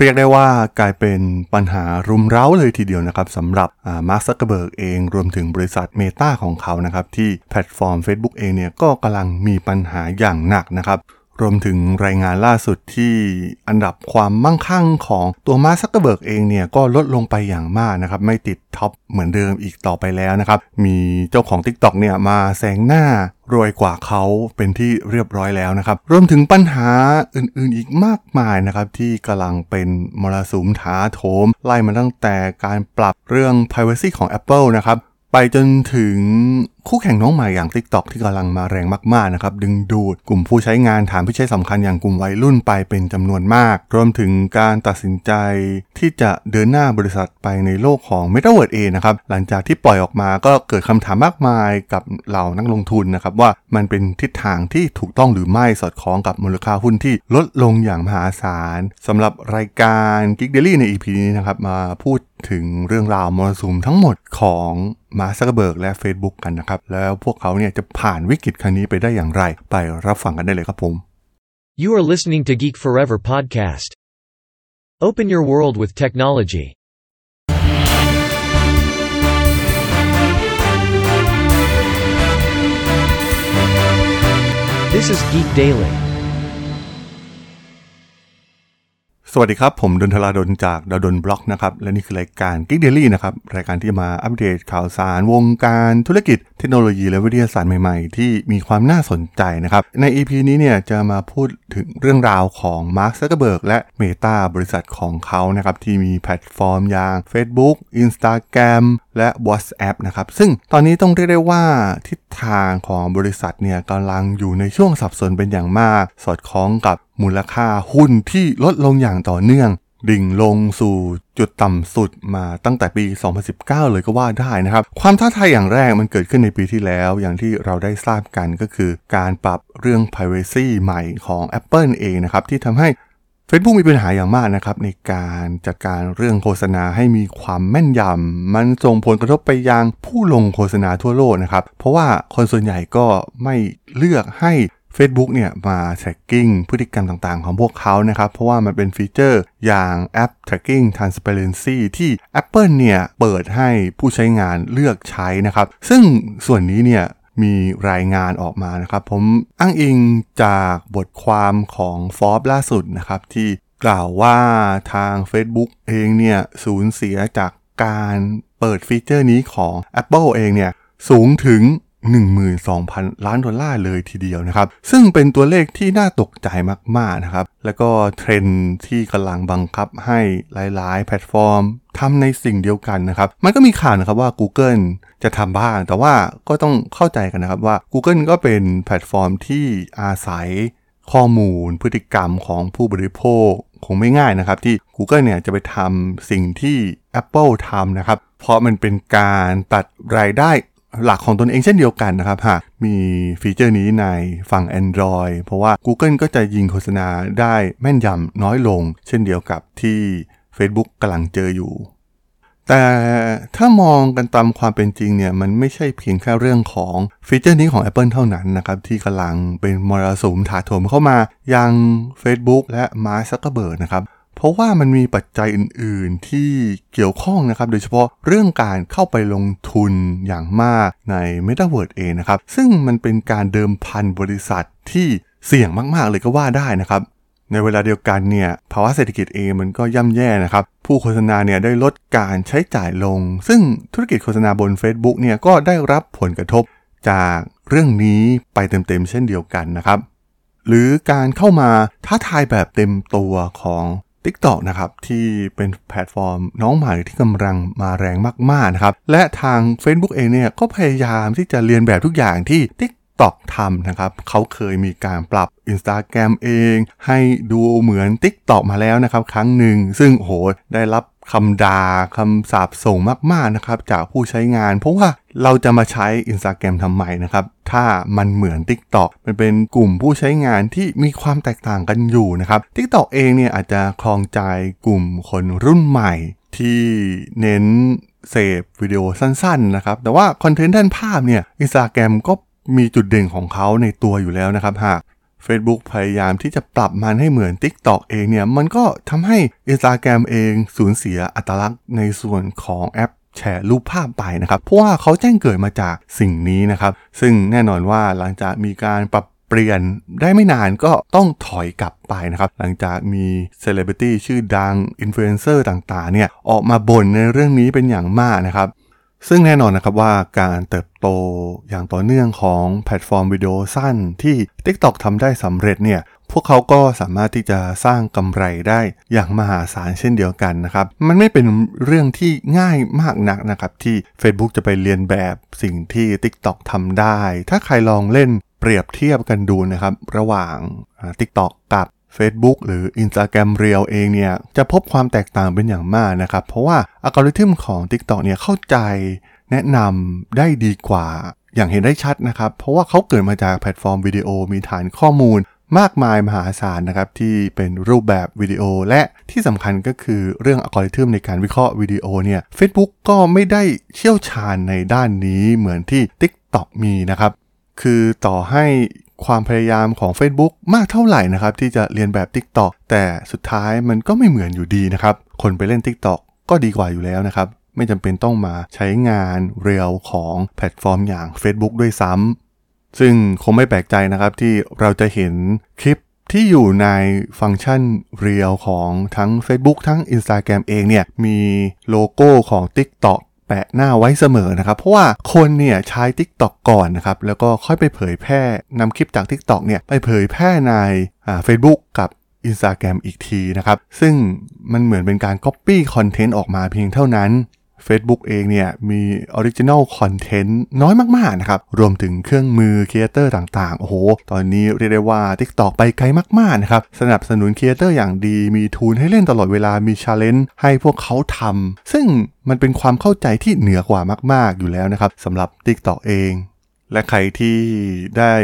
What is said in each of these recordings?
เรียกได้ว่ากลายเป็นปัญหารุมเร้าเลยทีเดียวนะครับสำหรับ Mark Zuckerberg เองรวมถึงบริษัท Meta ของเขานะครับที่แพลตฟอร์ม Facebook เองเนี่ยก็กำลังมีปัญหาอย่างหนักนะครับ รวมถึงรายงานล่าสุดที่อันดับความมั่งคั่งของตัว Mark Zuckerberg เองเนี่ยก็ลดลงไปอย่างมากนะครับ ไม่ติด top เหมือนเดิมอีกต่อไปแล้วนะครับ มีเจ้าของ TikTok เนี่ยมาแซงหน้ารวยกว่าเขาเป็นที่เรียบร้อยแล้วนะครับ รวมถึงปัญหาอื่นๆอีกมากมายนะครับ ที่กำลังเป็นมรสุมถาโถม ไล่มาตั้งแต่การปรับเรื่อง Privacy ของ Apple นะครับ ไปจนถึงคู่แข่งน้องใหม่อย่าง TikTok ที่กำลังมาแรงมากๆนะครับ ดึงดูดกลุ่มผู้ใช้งานฐานผู้ใช้สำคัญอย่างกลุ่มวัยรุ่นไปเป็นจำนวนมาก รวมถึงการตัดสินใจที่จะเดินหน้าบริษัทไปในโลกของ Metaverse เองนะครับ หลังจากที่ปล่อยออกมาก็เกิดคำถามมากมายกับเหล่านักลงทุนนะครับ ว่ามันเป็นทิศทางที่ถูกต้องหรือไม่สอดคล้องกับมูลค่าหุ้นที่ลดลงอย่างมหาศาลสำหรับรายการ Geek Daily ใน EP นี้นะครับมาพูดถึงเรื่องราวมรสุมทั้งหมดของ มาซักเบิร์กและ Facebook กันนะครับ แล้วพวกเขาเนี่ยจะผ่านวิกฤตครั้งนี้ไปได้อย่างไร ไปรับฟังกันได้เลยครับผม You are listening to Geek Forever podcast. Open your world with technology. This is Geek Daily. สวัสดีครับ ผมด.ดลจากด.ดล็อกนะครับ และนี่คือรายการ Geek Daily นะครับ รายการที่มาอัปเดตข่าวสาร วงการธุรกิจเทคโนโลยีและวิทยาศาสตร์ใหม่ๆ ที่มีความน่าสนใจนะครับ ใน EP นี้เนี่ยจะมาพูดถึงเรื่องราวของ Mark Zuckerberg และ Meta บริษัทของเขานะครับ ที่มีแพลตฟอร์มอย่าง Facebook Instagram และ WhatsApp นะครับ ซึ่งตอนนี้ต้องเรียกได้ว่าทิศทางของบริษัทเนี่ยกำลังอยู่ในช่วงสับสนเป็นอย่างมาก สอดคล้องกับ มูลค่าหุ้นที่ลดลงอย่างต่อเนื่อง ดิ่งลงสู่จุดต่ำสุดมาตั้งแต่ปี 2019 เลยก็ว่าได้นะครับ ความท้าทายอย่างแรกมันเกิดขึ้นในปีที่แล้ว อย่างที่เราได้ทราบกันก็คือ การปรับเรื่อง Privacy ใหม่ของ Apple เองนะครับ ที่ทำให้ Facebook มีปัญหาอย่างมากนะครับ ในการจัดการเรื่องโฆษณาให้มีความแม่นยำมันส่งผลกระทบไปยังผู้ลงโฆษณาทั่วโลกนะครับ เพราะว่าคนส่วนใหญ่ก็ไม่เลือกให้ Facebook เนี่ยมา tracking พฤติกรรมต่างๆ ของพวกเขานะครับ เพราะว่ามันเป็นฟีเจอร์อย่างแอป tracking transparency ที่ Apple เนี่ยเปิดให้ผู้ใช้งานเลือกใช้นะครับ ซึ่งส่วนนี้เนี่ยมีรายงานออกมานะครับ ผมอ้างอิงจากบทความของ Forbes ล่าสุดนะครับ ที่กล่าวว่าทาง Facebook เองเนี่ยสูญเสียจากการเปิดฟีเจอร์นี้ของ Apple เองเนี่ยสูงถึง 12,000 ล้านดอลลาร์เลยทีเดียวนะครับ ซึ่งเป็นตัวเลขที่น่าตกใจมาก ๆ นะครับ แล้วก็เทรนด์ที่กำลังบังคับให้หลาย ๆ แพลตฟอร์มทำในสิ่งเดียวกันนะครับ มันก็มีข่าวนะครับว่า Google จะทำบ้าง แต่ว่าก็ต้องเข้าใจกันนะครับว่า Google ก็เป็นแพลตฟอร์มที่อาศัยข้อมูลพฤติกรรมของผู้บริโภคคงไม่ง่ายนะครับ ที่ Google เนี่ยจะไปทำสิ่งที่ Apple ทำนะครับ เพราะมันเป็นการตัดรายได้ หลักของตนเองเช่นเดียวกันนะครับหากมีฟีเจอร์นี้ในฝั่ง Android เพราะว่า Google ก็จะยิงโฆษณาได้แม่นยำน้อยลง เช่นเดียวกับที่ Facebook กำลังเจออยู่ แต่ถ้ามองกันตามความเป็นจริงเนี่ย มันไม่ใช่เพียงแค่เรื่องของฟีเจอร์นี้ของ Apple เท่านั้นนะครับ ที่กำลังเป็นมรสุมถาโถมเข้ามายัง Facebook และ Mark Zuckerberg นะครับ เพราะว่ามันมีปัจจัยอื่น ๆ ที่เกี่ยวข้องนะครับ โดยเฉพาะเรื่องการเข้าไปลงทุนอย่างมากใน Metaverse เองนะครับ ซึ่งมันเป็นการเดิมพันบริษัทที่เสี่ยงมาก ๆ เลยก็ว่าได้นะครับ ในเวลาเดียวกันเนี่ยภาวะเศรษฐกิจเองมันก็ย่ำแย่นะครับ ผู้โฆษณาเนี่ยได้ลดการใช้จ่ายลง ซึ่งธุรกิจโฆษณาบน Facebook เนี่ยก็ได้รับผลกระทบจากเรื่องนี้ไปเต็ม ๆ เช่นเดียวกันนะครับหรือการเข้ามาท้าทายแบบเต็มตัวของ TikTok นะครับที่เป็นแพลตฟอร์มน้องใหม่ที่กำลังมาแรงมากๆนะครับและทาง Facebook เองเนี่ยก็พยายามที่จะเรียนแบบทุกอย่างที่ TikTok ทำนะครับเขาเคยมีการปรับ Instagram เอง ให้ดูเหมือน TikTok มาแล้วนะครับ ครั้งหนึ่ง ซึ่งโหได้รับคำด่าคำสาบส่งมาก ๆ นะครับ จากผู้ใช้งาน เพราะว่าเราจะมาใช้ Instagram ทำไมนะครับ ถ้ามันเหมือน TikTok มันเป็นกลุ่มผู้ใช้งานที่มีความแตกต่างกันอยู่นะครับ TikTok เองเนี่ยอาจจะคลองใจกลุ่มคนรุ่นใหม่ที่เน้นเสพวิดีโอสั้นๆนะครับ แต่ว่าคอนเทนต์ด้านภาพเนี่ย Instagram ก็ มีจุดเด่นของเขาในตัวอยู่แล้วนะครับหาก Facebook พยายามที่จะปรับมันให้เหมือน TikTok เองเนี่ย มันก็ทำให้ Instagram เองสูญเสียอัตลักษณ์ในส่วนของแอปแชร์รูปภาพไปนะครับ เพราะว่าเขาแจ้งเกิดมาจากสิ่งนี้นะครับ ซึ่งแน่นอนว่าหลังจากมีการปรับเปลี่ยนได้ไม่นานก็ต้องถอยกลับไปนะครับ หลังจากมีเซเลบริตี้ชื่อดังอินฟลูเอนเซอร์ต่างๆเนี่ยออกมาบ่นในเรื่องนี้เป็นอย่างมากนะครับ ซึ่งแน่นอนนะครับว่าการเติบโตอย่างต่อเนื่องของแพลตฟอร์มวิดีโอสั้นที่ TikTok ทำได้สำเร็จเนี่ย พวกเขาก็สามารถที่จะสร้างกำไรได้อย่างมหาศาลเช่นเดียวกันนะครับ มันไม่เป็นเรื่องที่ง่ายมากนักนะครับ ที่ Facebook จะไปเรียนแบบสิ่งที่ TikTok ทำได้ ถ้าใครลองเล่นเปรียบเทียบกันดูนะครับ ระหว่าง TikTok กับ Facebook หรือ Instagram Reel เองเนี่ยจะพบความแตกต่างเป็นอย่างมากนะครับ เพราะว่าอัลกอริทึมของ TikTok เนี่ยเข้าใจแนะนำได้ดีกว่าอย่างเห็นได้ชัดนะครับ เพราะว่าเขาเกิดมาจากแพลตฟอร์มวิดีโอมีฐานข้อมูลมากมายมหาศาลนะครับที่เป็นรูปแบบวิดีโอ และที่สำคัญก็คือเรื่องอัลกอริทึมในการวิเคราะห์วิดีโอเนี่ย Facebook ก็ไม่ได้เชี่ยวชาญในด้านนี้เหมือนที่ TikTok มีนะครับ คือต่อให้ ความพยายามของ Facebook มากเท่าไหร่นะครับที่จะเรียนแบบ TikTok แต่สุดท้ายมันก็ไม่เหมือนอยู่ดีนะครับ คนไปเล่น TikTok ก็ดีกว่าอยู่แล้วนะครับ ไม่จำเป็นต้องมาใช้งาน Reels ของแพลตฟอร์มอย่าง Facebook ด้วยซ้ำซึ่งคงไม่แปลกใจนะครับที่เราจะเห็นคลิปที่อยู่ในฟังก์ชัน Reels ของทั้ง Facebook ทั้ง Instagram เองเนี่ยมีโลโก้ของ TikTok แปะหน้าไว้เสมอนะครับ เพราะว่าคนเนี่ยใช้ Tik t o อกก่อนนะครับ แล้วก็ค่อยไปเผยแพร่นำคลิปจาก TikTok เนี่ยไปเผยแพร่ในเฟซบุ๊กกับ Instagram อีกทีนะครับ ซึ่งมันเหมือนเป็นการ Copy คอนเทนต์ออกมาเพียงเท่านั้น Facebook เองเนี่ยมีออริจิน l ลคอนเทนต์น้อยมากๆนะครับ รวมถึงเครื่องมือ creator ต่างๆ โอ้โห ตอนนี้เรียกได้ว่า TikTok ไปไกลมากๆนะครับ สนับสนุน creator อย่างดี มี tool ให้เล่นตลอดเวลามี challenge ให้พวกเขาทำ ซึ่งมันเป็นความเข้าใจที่เหนือกว่ามากๆอยู่แล้วนะครับสำหรับ TikTok เองและใครที่ได้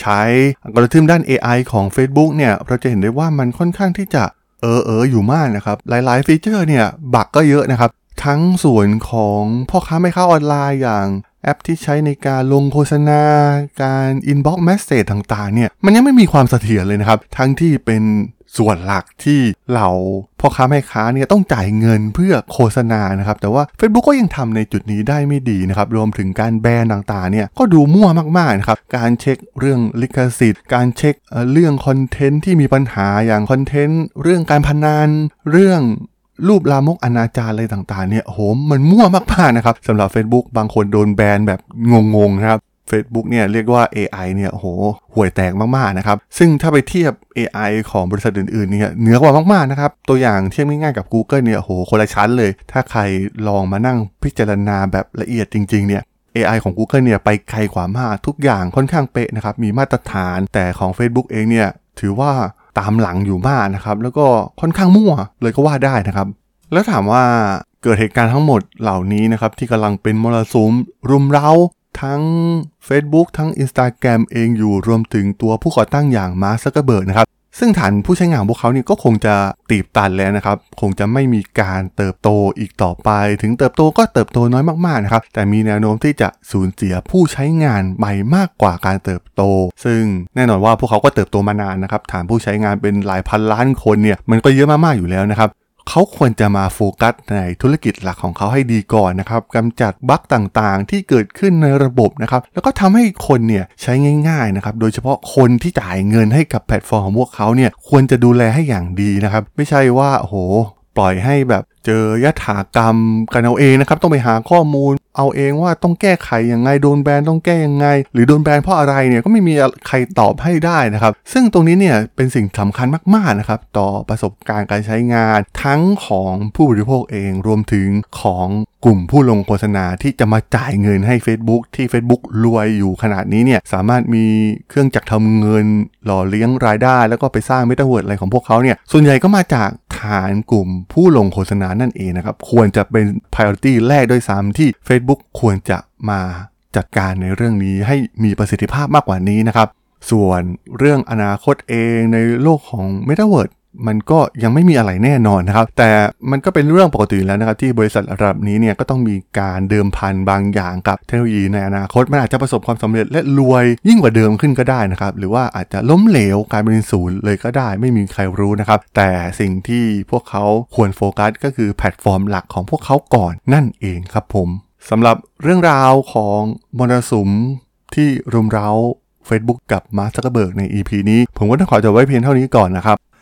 ใช้อัลกอริทึมด้าน AI ของ Facebook เนี่ย เราจะเห็นได้ว่ามันค่อนข้างที่จะเออเอออยู่มากนะครับ หลายๆฟีเจอร์เนี่ย บักก็เยอะนะครับ ทั้งส่วนของพ่อค้าแม่ค้าออนไลน์อย่างแอปที่ใช้ในการลงโฆษณา การ inbox message ต่างๆเนี่ยมันยังไม่มีความเสถียรเลยนะครับ ทั้งที่เป็นส่วนหลักที่เหล่าพ่อค้าแม่ค้าเนี่ยต้องจ่ายเงินเพื่อโฆษณานะครับ แต่ว่า Facebook ก็ยังทำในจุดนี้ได้ไม่ดีนะครับ รวมถึงการแบนต่างๆเนี่ยก็ดูมั่วมากๆนะครับ การเช็คเรื่องลิขสิทธิ์ การเช็คเอ่อเรื่องคอนเทนต์ที่มีปัญหาอย่างคอนเทนต์เรื่องการพนันเรื่อง รูปลามกอนาจารอะไรต่างๆเนี่ยโหมันมั่วมากๆนะครับสำหรับ Facebook บางคนโดนแบนแบบงงๆนะครับ Facebook เนี่ยเรียกว่า AI เนี่ยโหห่วยแตกมากๆนะครับ ซึ่งถ้าไปเทียบ AI ของบริษัทอื่นๆเนี่ยเหนือกว่ามากๆนะครับ ตัวอย่างเทียบง่ายๆกับ Google เนี่ยโหคนละชั้นเลย ถ้าใครลองมานั่งพิจารณาแบบละเอียดจริงๆเนี่ย AI ของ Google เนี่ยไปไกลกว่ามากทุกอย่างค่อนข้างเป๊ะนะครับ มีมาตรฐานแต่ของ Facebook เองเนี่ยถือว่า ตามหลังอยู่มากนะครับ แล้วก็ค่อนข้างมั่วเลยก็ว่าได้นะครับ แล้วถามว่าเกิดเหตุการณ์ทั้งหมดเหล่านี้นะครับ ที่กำลังเป็นมรสุมรุมเร้าทั้ง Facebook ทั้ง Instagram เองอยู่รวมถึงตัวผู้ก่อตั้งอย่าง Mark Zuckerberg นะครับ ซึ่งฐานผู้ใช้งานของพวกเขาเนี่ยก็คงจะตีบตันแล้วนะครับ คงจะไม่มีการเติบโตอีกต่อไป ถึงเติบโตก็เติบโตน้อยมากๆนะครับ แต่มีแนวโน้มที่จะสูญเสียผู้ใช้งานไปมากกว่าการเติบโต ซึ่งแน่นอนว่าพวกเขาก็เติบโตมานานนะครับ ฐานผู้ใช้งานเป็นหลายพันล้านคนเนี่ย มันก็เยอะมากๆอยู่แล้วนะครับ เขาควรจะมาโฟกัสในธุรกิจหลักของเขาให้ดีก่อนนะครับกำจัดบั๊กต่างๆ ที่เกิดขึ้นในระบบนะครับ แล้วก็ทำให้คนเนี่ยใช้ง่ายๆนะครับ โดยเฉพาะคนที่จ่ายเงินให้กับแพลตฟอร์มของพวกเขาเนี่ยควรจะดูแลให้อย่างดีนะครับ ไม่ใช่ว่าโอ้โหปล่อยให้แบบ เจอยถากรรมกันเอาเองนะครับ ต้องไปหาข้อมูล เอาเองว่าต้องแก้ไขยังไงโดนแบนต้องแก้ยังไง หรือโดนแบนเพราะอะไรเนี่ยก็ไม่มีใครตอบให้ได้นะครับ ซึ่งตรงนี้เนี่ยเป็นสิ่งสำคัญมากๆนะครับ ต่อประสบการณ์การใช้งาน ทั้งของผู้บริโภคเองรวมถึงของกลุ่มผู้ลงโฆษณาที่จะมาจ่ายเงินให้ Facebook ที่ Facebook รวยอยู่ขนาดนี้เนี่ยสามารถมีเครื่องจักรทำเงิน หล่อเลี้ยงรายได้ แล้วก็ไปสร้างเมตาเวิร์ดอะไรของพวกเขาเนี่ยส่วนใหญ่ก็มาจาก ฐานกลุ่มผู้ลงโฆษณานั่นเองนะครับ ควรจะเป็น priority แรกด้วยซ้ำที่ Facebook ควรจะมาจัดการในเรื่องนี้ให้มีประสิทธิภาพมากกว่านี้นะครับ ส่วนเรื่องอนาคตเองในโลกของ Metaverse มันก็ยังไม่มีอะไรแน่นอนนะครับ แต่มันก็เป็นเรื่องปกติแล้วนะครับ ที่บริษัทระดับนี้เนี่ยก็ต้องมีการเดิมพันบางอย่างกับเทคโนโลยีในอนาคต มันอาจจะประสบความสำเร็จและรวยยิ่งกว่าเดิมขึ้นก็ได้นะครับ หรือว่าอาจจะล้มเหลวกลายเป็นศูนย์เลยก็ได้ ไม่มีใครรู้นะครับ แต่สิ่งที่พวกเขาควรโฟกัส ก็คือแพลตฟอร์มหลักของพวกเขาก่อนนั่นเองครับผมสำหรับเรื่องราวของมรสุมที่รุมเร้า Facebook กับมาร์คซักเคอร์เบิร์กใน EP นี้ ผมก็ต้องขอจบไว้เพียงเท่านี้ก่อนนะครับ